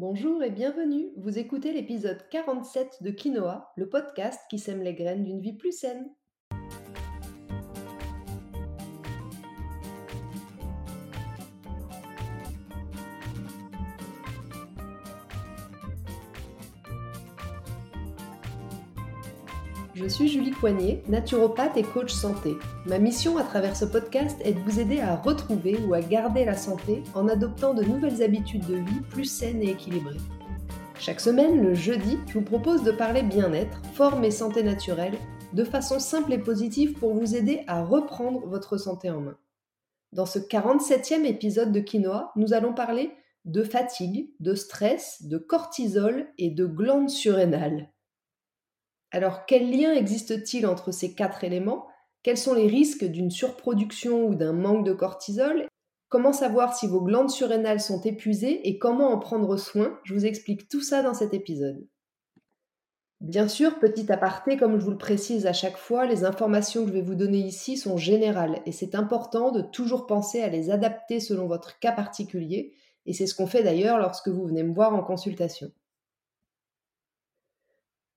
Bonjour et bienvenue. Vous écoutez l'épisode 47 de Quinoa, le podcast qui sème les graines d'une vie plus saine. Je suis Julie Coignet, naturopathe et coach santé. Ma mission à travers ce podcast est de vous aider à retrouver ou à garder la santé en adoptant de nouvelles habitudes de vie plus saines et équilibrées. Chaque semaine, le jeudi, je vous propose de parler bien-être, forme et santé naturelle de façon simple et positive pour vous aider à reprendre votre santé en main. Dans ce 47e épisode de Quinoa, nous allons parler de fatigue, de stress, de cortisol et de glandes surrénales. Alors, quel lien existe-t-il entre ces quatre éléments? Quels sont les risques d'une surproduction ou d'un manque de cortisol? Comment savoir si vos glandes surrénales sont épuisées et comment en prendre soin? Je vous explique tout ça dans cet épisode. Bien sûr, petit aparté, comme je vous le précise à chaque fois, les informations que je vais vous donner ici sont générales et c'est important de toujours penser à les adapter selon votre cas particulier et c'est ce qu'on fait d'ailleurs lorsque vous venez me voir en consultation.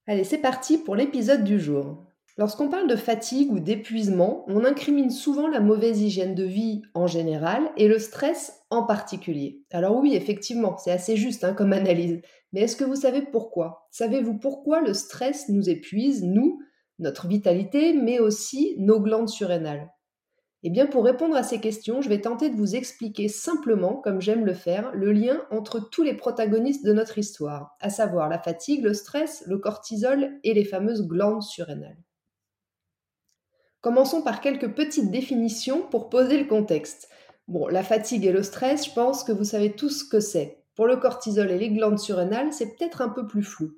Allez, c'est parti pour l'épisode du jour. Lorsqu'on parle de fatigue ou d'épuisement, on incrimine souvent la mauvaise hygiène de vie en général et le stress en particulier. Alors oui, effectivement, c'est assez juste hein, comme analyse. Mais est-ce que vous savez pourquoi? Savez-vous pourquoi le stress nous épuise, nous, notre vitalité, mais aussi nos glandes surrénales? Eh pour répondre à ces questions, je vais tenter de vous expliquer simplement, comme j'aime le faire, le lien entre tous les protagonistes de notre histoire, à savoir la fatigue, le stress, le cortisol et les fameuses glandes surrénales. Commençons par quelques petites définitions pour poser le contexte. Bon, la fatigue et le stress, je pense que vous savez tous ce que c'est. Pour le cortisol et les glandes surrénales, c'est peut-être un peu plus flou.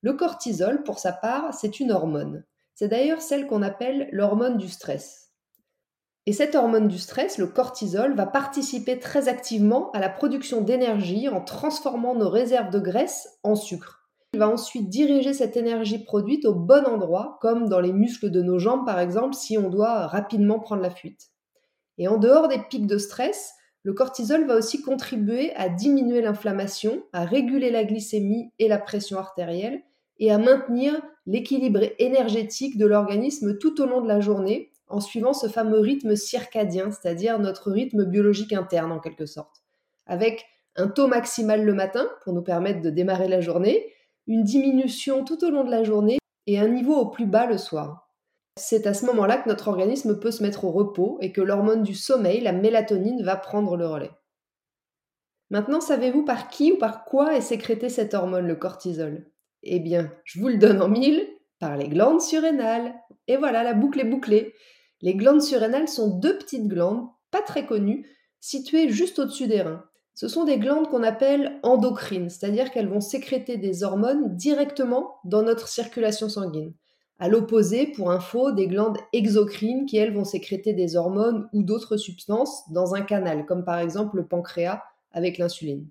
Le cortisol, pour sa part, c'est une hormone. C'est d'ailleurs celle qu'on appelle l'hormone du stress. Et cette hormone du stress, le cortisol, va participer très activement à la production d'énergie en transformant nos réserves de graisse en sucre. Il va ensuite diriger cette énergie produite au bon endroit, comme dans les muscles de nos jambes par exemple, si on doit rapidement prendre la fuite. Et en dehors des pics de stress, le cortisol va aussi contribuer à diminuer l'inflammation, à réguler la glycémie et la pression artérielle, et à maintenir l'équilibre énergétique de l'organisme tout au long de la journée, en suivant ce fameux rythme circadien, c'est-à-dire notre rythme biologique interne en quelque sorte, avec un taux maximal le matin pour nous permettre de démarrer la journée, une diminution tout au long de la journée et un niveau au plus bas le soir. C'est à ce moment-là que notre organisme peut se mettre au repos et que l'hormone du sommeil, la mélatonine, va prendre le relais. Maintenant, savez-vous par qui ou par quoi est sécrétée cette hormone, le cortisol? Eh bien, je vous le donne en mille, par les glandes surrénales. Et voilà, la boucle est bouclée. Les glandes surrénales sont deux petites glandes, pas très connues, situées juste au-dessus des reins. Ce sont des glandes qu'on appelle endocrines, c'est-à-dire qu'elles vont sécréter des hormones directement dans notre circulation sanguine. À l'opposé, pour info, des glandes exocrines qui, elles, vont sécréter des hormones ou d'autres substances dans un canal, comme par exemple le pancréas avec l'insuline.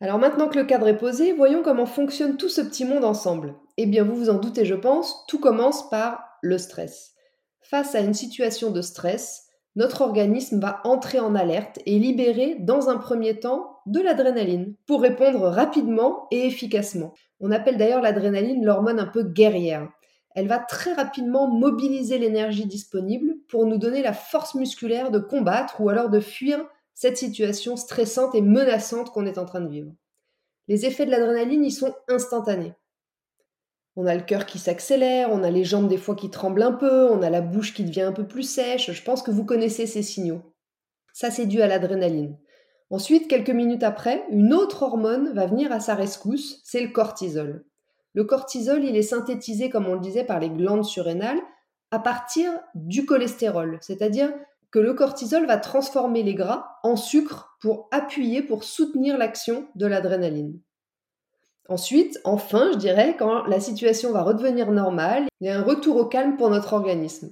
Alors maintenant que le cadre est posé, voyons comment fonctionne tout ce petit monde ensemble. Eh bien, vous vous en doutez, je pense, tout commence par le stress. Face à une situation de stress, notre organisme va entrer en alerte et libérer dans un premier temps de l'adrénaline pour répondre rapidement et efficacement. On appelle d'ailleurs l'adrénaline l'hormone un peu guerrière. Elle va très rapidement mobiliser l'énergie disponible pour nous donner la force musculaire de combattre ou alors de fuir cette situation stressante et menaçante qu'on est en train de vivre. Les effets de l'adrénaline y sont instantanés on a le cœur qui s'accélère, on a les jambes des fois qui tremblent un peu, on a la bouche qui devient un peu plus sèche. Je pense que vous connaissez ces signaux. Ça, c'est dû à l'adrénaline. Ensuite, quelques minutes après, une autre hormone va venir à sa rescousse, c'est le cortisol. Le cortisol, il est synthétisé, comme on le disait, par les glandes surrénales à partir du cholestérol, c'est-à-dire que le cortisol va transformer les gras en sucre pour appuyer, pour soutenir l'action de l'adrénaline. Ensuite, enfin, je dirais, quand la situation va redevenir normale, il y a un retour au calme pour notre organisme.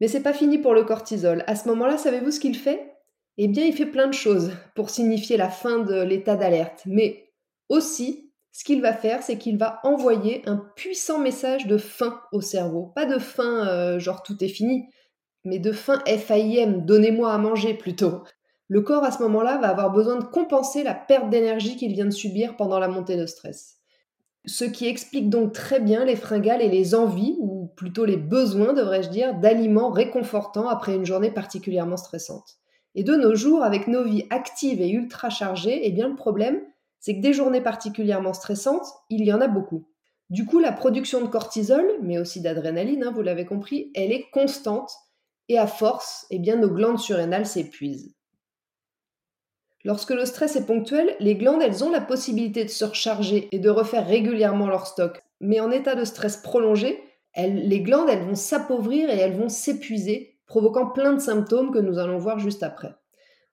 Mais c'est pas fini pour le cortisol. À ce moment-là, savez-vous ce qu'il fait? Eh bien, il fait plein de choses pour signifier la fin de l'état d'alerte. Mais aussi, ce qu'il va faire, c'est qu'il va envoyer un puissant message de faim au cerveau. Pas de faim euh, genre tout est fini, mais de faim FAIM, donnez-moi à manger plutôt. Le corps à ce moment-là va avoir besoin de compenser la perte d'énergie qu'il vient de subir pendant la montée de stress. Ce qui explique donc très bien les fringales et les envies, ou plutôt les besoins, devrais-je dire, d'aliments réconfortants après une journée particulièrement stressante. Et de nos jours, avec nos vies actives et ultra chargées, eh bien le problème, c'est que des journées particulièrement stressantes, il y en a beaucoup. Du coup, la production de cortisol, mais aussi d'adrénaline, hein, vous l'avez compris, elle est constante, et à force, eh bien nos glandes surrénales s'épuisent. Lorsque le stress est ponctuel, les glandes, elles ont la possibilité de se recharger et de refaire régulièrement leur stock. Mais en état de stress prolongé, les glandes, elles vont s'appauvrir et elles vont s'épuiser, provoquant plein de symptômes que nous allons voir juste après.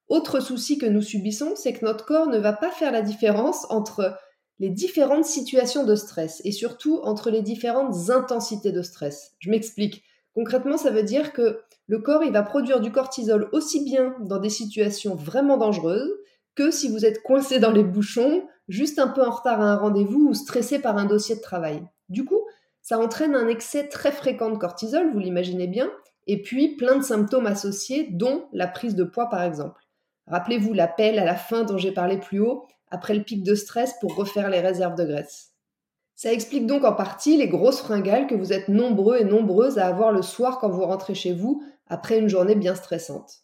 Autre souci que nous subissons, c'est que notre corps ne va pas faire la différence entre les différentes situations de stress et surtout entre les différentes intensités de stress. Je m'explique. Concrètement, ça veut dire que le corps il va produire du cortisol aussi bien dans des situations vraiment dangereuses que si vous êtes coincé dans les bouchons, juste un peu en retard à un rendez-vous ou stressé par un dossier de travail. Du coup, ça entraîne un excès très fréquent de cortisol, vous l'imaginez bien, et puis plein de symptômes associés, dont la prise de poids par exemple. Rappelez-vous l'appel à la fin dont j'ai parlé plus haut, après le pic de stress pour refaire les réserves de graisse. Ça explique donc en partie les grosses fringales que vous êtes nombreux et nombreuses à avoir le soir quand vous rentrez chez vous après une journée bien stressante.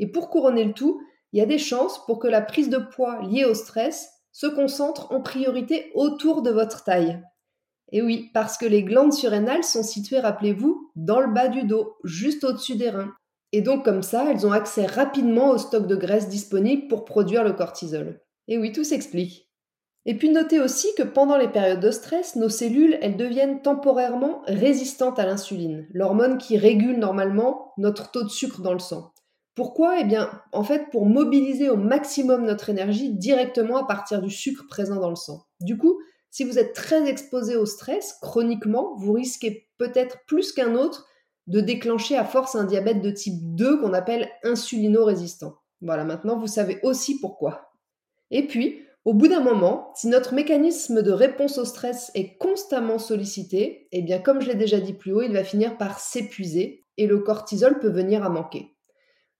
Et pour couronner le tout, il y a des chances pour que la prise de poids liée au stress se concentre en priorité autour de votre taille. Et oui, parce que les glandes surrénales sont situées, rappelez-vous, dans le bas du dos, juste au-dessus des reins. Et donc comme ça, elles ont accès rapidement au stock de graisse disponible pour produire le cortisol. Et oui, tout s'explique. Et puis notez aussi que pendant les périodes de stress, nos cellules, elles deviennent temporairement résistantes à l'insuline, l'hormone qui régule normalement notre taux de sucre dans le sang. Pourquoi? Eh bien, en fait, pour mobiliser au maximum notre énergie directement à partir du sucre présent dans le sang. Du coup, si vous êtes très exposé au stress chroniquement, vous risquez peut-être plus qu'un autre de déclencher à force un diabète de type 2 qu'on appelle insulino-résistant. Voilà, maintenant vous savez aussi pourquoi. Et puis, au bout d'un moment, si notre mécanisme de réponse au stress est constamment sollicité, eh bien comme je l'ai déjà dit plus haut, il va finir par s'épuiser et le cortisol peut venir à manquer.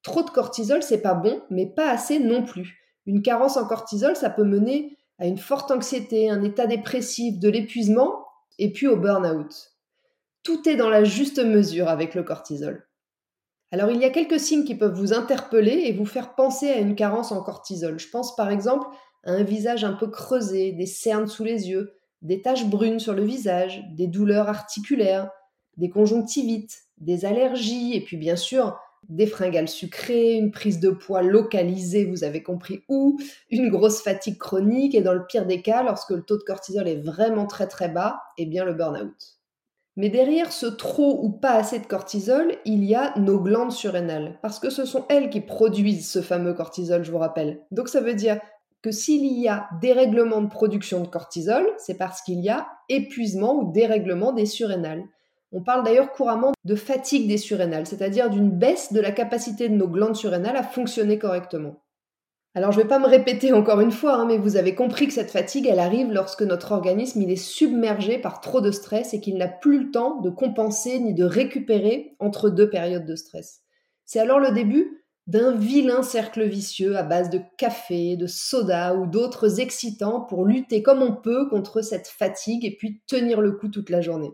Trop de cortisol, c'est pas bon, mais pas assez non plus. Une carence en cortisol, ça peut mener à une forte anxiété, un état dépressif, de l'épuisement et puis au burn-out. Tout est dans la juste mesure avec le cortisol. Alors il y a quelques signes qui peuvent vous interpeller et vous faire penser à une carence en cortisol. Je pense par exemple un visage un peu creusé, des cernes sous les yeux, des taches brunes sur le visage, des douleurs articulaires, des conjonctivites, des allergies et puis bien sûr des fringales sucrées, une prise de poids localisée, vous avez compris où, une grosse fatigue chronique et dans le pire des cas, lorsque le taux de cortisol est vraiment très très bas, eh bien le burn-out. Mais derrière ce trop ou pas assez de cortisol, il y a nos glandes surrénales, parce que ce sont elles qui produisent ce fameux cortisol, je vous rappelle. Donc ça veut dire que s'il y a dérèglement de production de cortisol, c'est parce qu'il y a épuisement ou dérèglement des surrénales. On parle d'ailleurs couramment de fatigue des surrénales, c'est-à-dire d'une baisse de la capacité de nos glandes surrénales à fonctionner correctement. Alors je ne vais pas me répéter encore une fois, hein, mais vous avez compris que cette fatigue, elle arrive lorsque notre organisme il est submergé par trop de stress et qu'il n'a plus le temps de compenser ni de récupérer entre deux périodes de stress. C'est alors le début d'un vilain cercle vicieux à base de café, de soda ou d'autres excitants pour lutter comme on peut contre cette fatigue et puis tenir le coup toute la journée.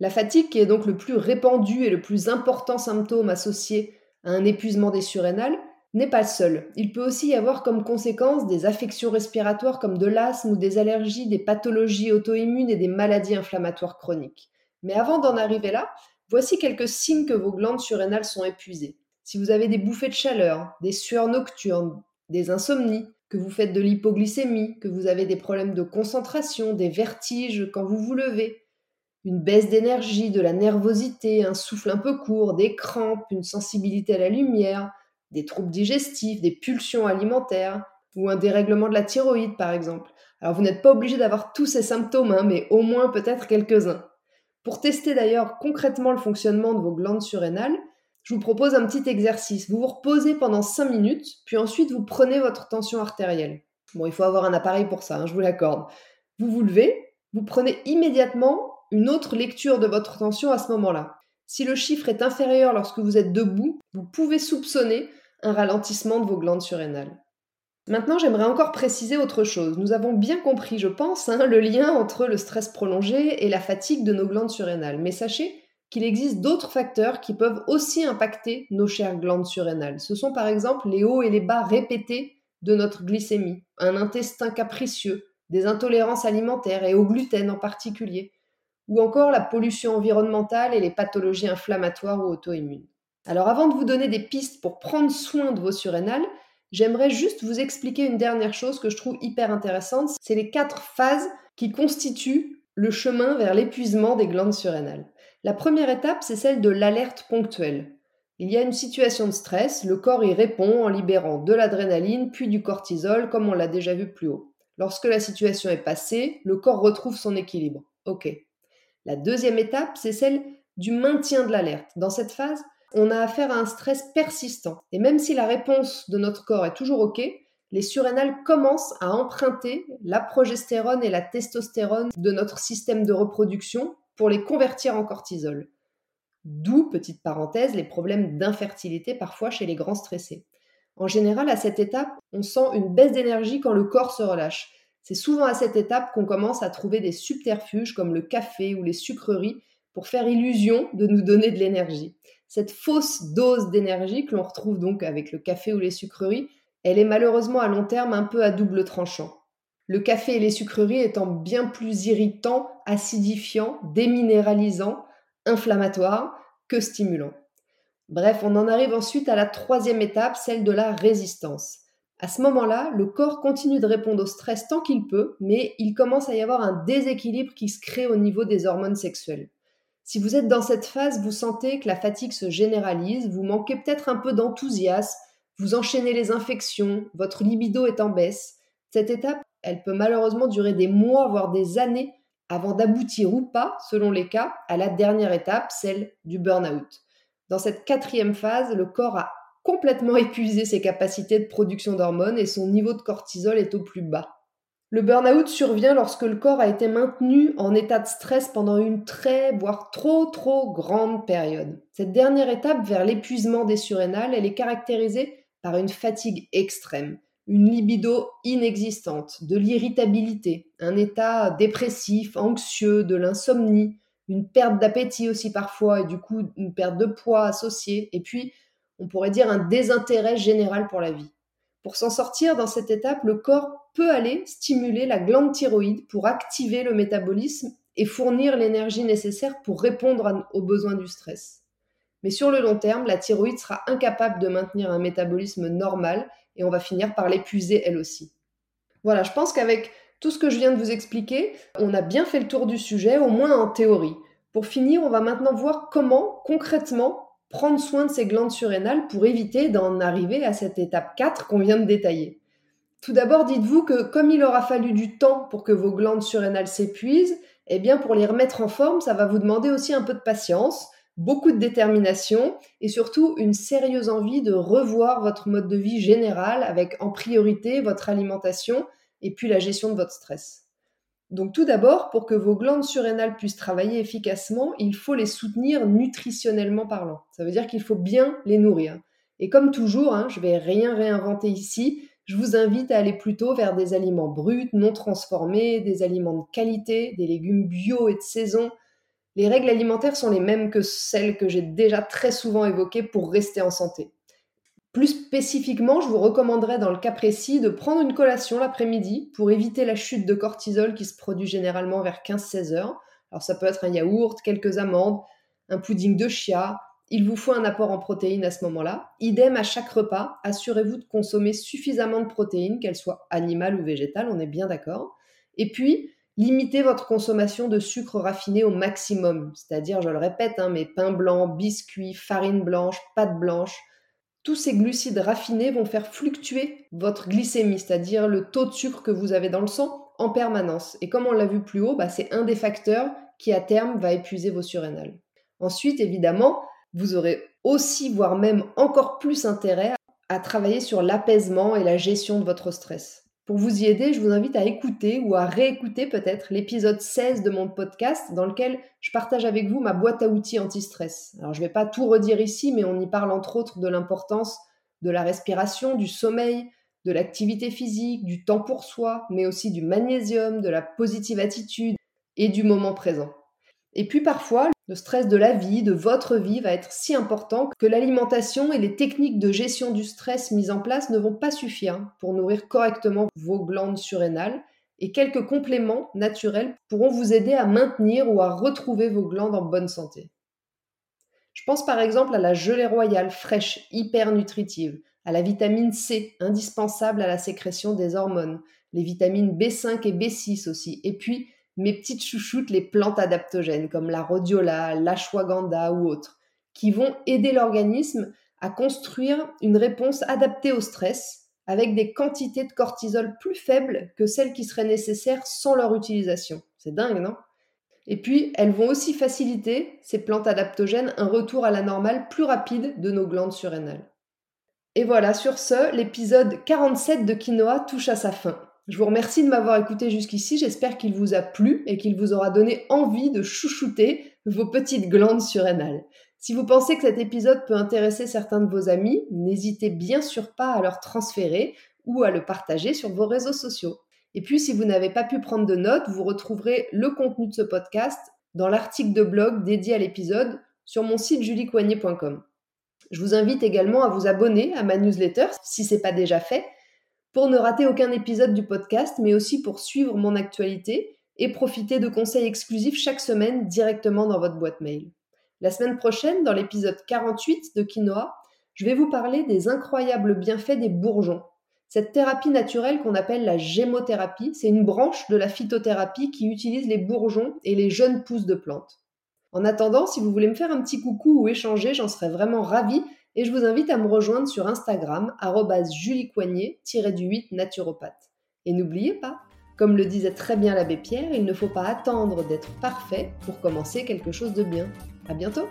La fatigue, qui est donc le plus répandu et le plus important symptôme associé à un épuisement des surrénales, n'est pas seul. Il peut aussi y avoir comme conséquence des affections respiratoires comme de l'asthme ou des allergies, des pathologies auto-immunes et des maladies inflammatoires chroniques. Mais avant d'en arriver là, voici quelques signes que vos glandes surrénales sont épuisées si vous avez des bouffées de chaleur, des sueurs nocturnes, des insomnies, que vous faites de l'hypoglycémie, que vous avez des problèmes de concentration, des vertiges quand vous vous levez, une baisse d'énergie, de la nervosité, un souffle un peu court, des crampes, une sensibilité à la lumière, des troubles digestifs, des pulsions alimentaires ou un dérèglement de la thyroïde par exemple. Alors vous n'êtes pas obligé d'avoir tous ces symptômes, hein, mais au moins peut-être quelques-uns. Pour tester d'ailleurs concrètement le fonctionnement de vos glandes surrénales, je vous propose un petit exercice. Vous vous reposez pendant 5 minutes, puis ensuite vous prenez votre tension artérielle. Bon, il faut avoir un appareil pour ça, hein, je vous l'accorde. Vous vous levez, vous prenez immédiatement une autre lecture de votre tension à ce moment-là. Si le chiffre est inférieur lorsque vous êtes debout, vous pouvez soupçonner un ralentissement de vos glandes surrénales. Maintenant, j'aimerais encore préciser autre chose. Nous avons bien compris, je pense, hein, le lien entre le stress prolongé et la fatigue de nos glandes surrénales. Mais sachez qu'il existe d'autres facteurs qui peuvent aussi impacter nos chères glandes surrénales. Ce sont par exemple les hauts et les bas répétés de notre glycémie, un intestin capricieux, des intolérances alimentaires et au gluten en particulier, ou encore la pollution environnementale et les pathologies inflammatoires ou auto-immunes. Alors avant de vous donner des pistes pour prendre soin de vos surrénales, j'aimerais juste vous expliquer une dernière chose que je trouve hyper intéressante, c'est les quatre phases qui constituent le chemin vers l'épuisement des glandes surrénales. La première étape, c'est celle de l'alerte ponctuelle. Il y a une situation de stress, le corps y répond en libérant de l'adrénaline puis du cortisol comme on l'a déjà vu plus haut. Lorsque la situation est passée, le corps retrouve son équilibre. OK. La deuxième étape, c'est celle du maintien de l'alerte. Dans cette phase, on a affaire à un stress persistant. Et même si la réponse de notre corps est toujours OK, les surrénales commencent à emprunter la progestérone et la testostérone de notre système de reproduction pour les convertir en cortisol. D'où, petite parenthèse, les problèmes d'infertilité parfois chez les grands stressés. En général, à cette étape, on sent une baisse d'énergie quand le corps se relâche. C'est souvent à cette étape qu'on commence à trouver des subterfuges comme le café ou les sucreries pour faire illusion de nous donner de l'énergie. Cette fausse dose d'énergie que l'on retrouve donc avec le café ou les sucreries, elle est malheureusement à long terme un peu à double tranchant. Le café et les sucreries étant bien plus irritants, acidifiants, déminéralisants, inflammatoires que stimulants. Bref, on en arrive ensuite à la troisième étape, celle de la résistance. À ce moment-là, le corps continue de répondre au stress tant qu'il peut, mais il commence à y avoir un déséquilibre qui se crée au niveau des hormones sexuelles. Si vous êtes dans cette phase, vous sentez que la fatigue se généralise, vous manquez peut-être un peu d'enthousiasme, vous enchaînez les infections, votre libido est en baisse. Cette étape, elle peut malheureusement durer des mois, voire des années, avant d'aboutir ou pas, selon les cas, à la dernière étape, celle du burn-out. Dans cette quatrième phase, le corps a complètement épuisé ses capacités de production d'hormones et son niveau de cortisol est au plus bas. Le burn-out survient lorsque le corps a été maintenu en état de stress pendant une très, voire trop, trop grande période. Cette dernière étape vers l'épuisement des surrénales, elle est caractérisée par une fatigue extrême, une libido inexistante, de l'irritabilité, un état dépressif, anxieux, de l'insomnie, une perte d'appétit aussi parfois, et du coup une perte de poids associée, et puis on pourrait dire un désintérêt général pour la vie. Pour s'en sortir dans cette étape, le corps peut aller stimuler la glande thyroïde pour activer le métabolisme et fournir l'énergie nécessaire pour répondre aux besoins du stress. Mais sur le long terme, la thyroïde sera incapable de maintenir un métabolisme normal et on va finir par l'épuiser elle aussi. Voilà, je pense qu'avec tout ce que je viens de vous expliquer, on a bien fait le tour du sujet, au moins en théorie. Pour finir, on va maintenant voir comment concrètement prendre soin de ces glandes surrénales pour éviter d'en arriver à cette étape 4 qu'on vient de détailler. Tout d'abord, dites-vous que comme il aura fallu du temps pour que vos glandes surrénales s'épuisent, eh bien pour les remettre en forme, ça va vous demander aussi un peu de patience, beaucoup de détermination et surtout une sérieuse envie de revoir votre mode de vie général avec en priorité votre alimentation et puis la gestion de votre stress. Donc tout d'abord, pour que vos glandes surrénales puissent travailler efficacement, il faut les soutenir nutritionnellement parlant. Ça veut dire qu'il faut bien les nourrir. Et comme toujours, hein, je vais rien réinventer ici, je vous invite à aller plutôt vers des aliments bruts, non transformés, des aliments de qualité, des légumes bio et de saison, les règles alimentaires sont les mêmes que celles que j'ai déjà très souvent évoquées pour rester en santé. Plus spécifiquement, je vous recommanderais dans le cas précis de prendre une collation l'après-midi pour éviter la chute de cortisol qui se produit généralement vers 15-16 heures. Alors ça peut être un yaourt, quelques amandes, un pudding de chia. Il vous faut un apport en protéines à ce moment-là. Idem à chaque repas, assurez-vous de consommer suffisamment de protéines, qu'elles soient animales ou végétales, on est bien d'accord. Et puis, Limitez votre consommation de sucre raffiné au maximum, c'est-à-dire, je le répète, hein, mes pains blancs, biscuits, farine blanche, pâte blanche. Tous ces glucides raffinés vont faire fluctuer votre glycémie, c'est-à-dire le taux de sucre que vous avez dans le sang en permanence. Et comme on l'a vu plus haut, bah, c'est un des facteurs qui à terme va épuiser vos surrénales. Ensuite, évidemment, vous aurez aussi, voire même encore plus intérêt à travailler sur l'apaisement et la gestion de votre stress. Pour vous y aider, je vous invite à écouter ou à réécouter peut-être l'épisode 16 de mon podcast dans lequel je partage avec vous ma boîte à outils anti-stress. Alors je ne vais pas tout redire ici, mais on y parle entre autres de l'importance de la respiration, du sommeil, de l'activité physique, du temps pour soi, mais aussi du magnésium, de la positive attitude et du moment présent. Et puis parfois, le stress de la vie, de votre vie, va être si important que l'alimentation et les techniques de gestion du stress mises en place ne vont pas suffire pour nourrir correctement vos glandes surrénales et quelques compléments naturels pourront vous aider à maintenir ou à retrouver vos glandes en bonne santé. Je pense par exemple à la gelée royale fraîche, hyper nutritive, à la vitamine C, indispensable à la sécrétion des hormones, les vitamines B5 et B6 aussi, et puis mes petites chouchoutes, les plantes adaptogènes comme la rhodiola, l'ashwagandha ou autres, qui vont aider l'organisme à construire une réponse adaptée au stress avec des quantités de cortisol plus faibles que celles qui seraient nécessaires sans leur utilisation. C'est dingue, non? Et puis, elles vont aussi faciliter, ces plantes adaptogènes, un retour à la normale plus rapide de nos glandes surrénales. Et voilà, sur ce, l'épisode 47 de Quinoa touche à sa fin. Je vous remercie de m'avoir écouté jusqu'ici, j'espère qu'il vous a plu et qu'il vous aura donné envie de chouchouter vos petites glandes surrénales. Si vous pensez que cet épisode peut intéresser certains de vos amis, n'hésitez bien sûr pas à leur transférer ou à le partager sur vos réseaux sociaux. Et puis si vous n'avez pas pu prendre de notes, vous retrouverez le contenu de ce podcast dans l'article de blog dédié à l'épisode sur mon site juliecoignet.com. Je vous invite également à vous abonner à ma newsletter si ce n'est pas déjà fait pour ne rater aucun épisode du podcast, mais aussi pour suivre mon actualité et profiter de conseils exclusifs chaque semaine directement dans votre boîte mail. La semaine prochaine, dans l'épisode 48 de Quinoa, je vais vous parler des incroyables bienfaits des bourgeons. Cette thérapie naturelle qu'on appelle la gémothérapie, c'est une branche de la phytothérapie qui utilise les bourgeons et les jeunes pousses de plantes. En attendant, si vous voulez me faire un petit coucou ou échanger, j'en serais vraiment ravie et je vous invite à me rejoindre sur Instagram, juliecoignet-du8 naturopathe. Et n'oubliez pas, comme le disait très bien l'abbé Pierre, il ne faut pas attendre d'être parfait pour commencer quelque chose de bien. À bientôt!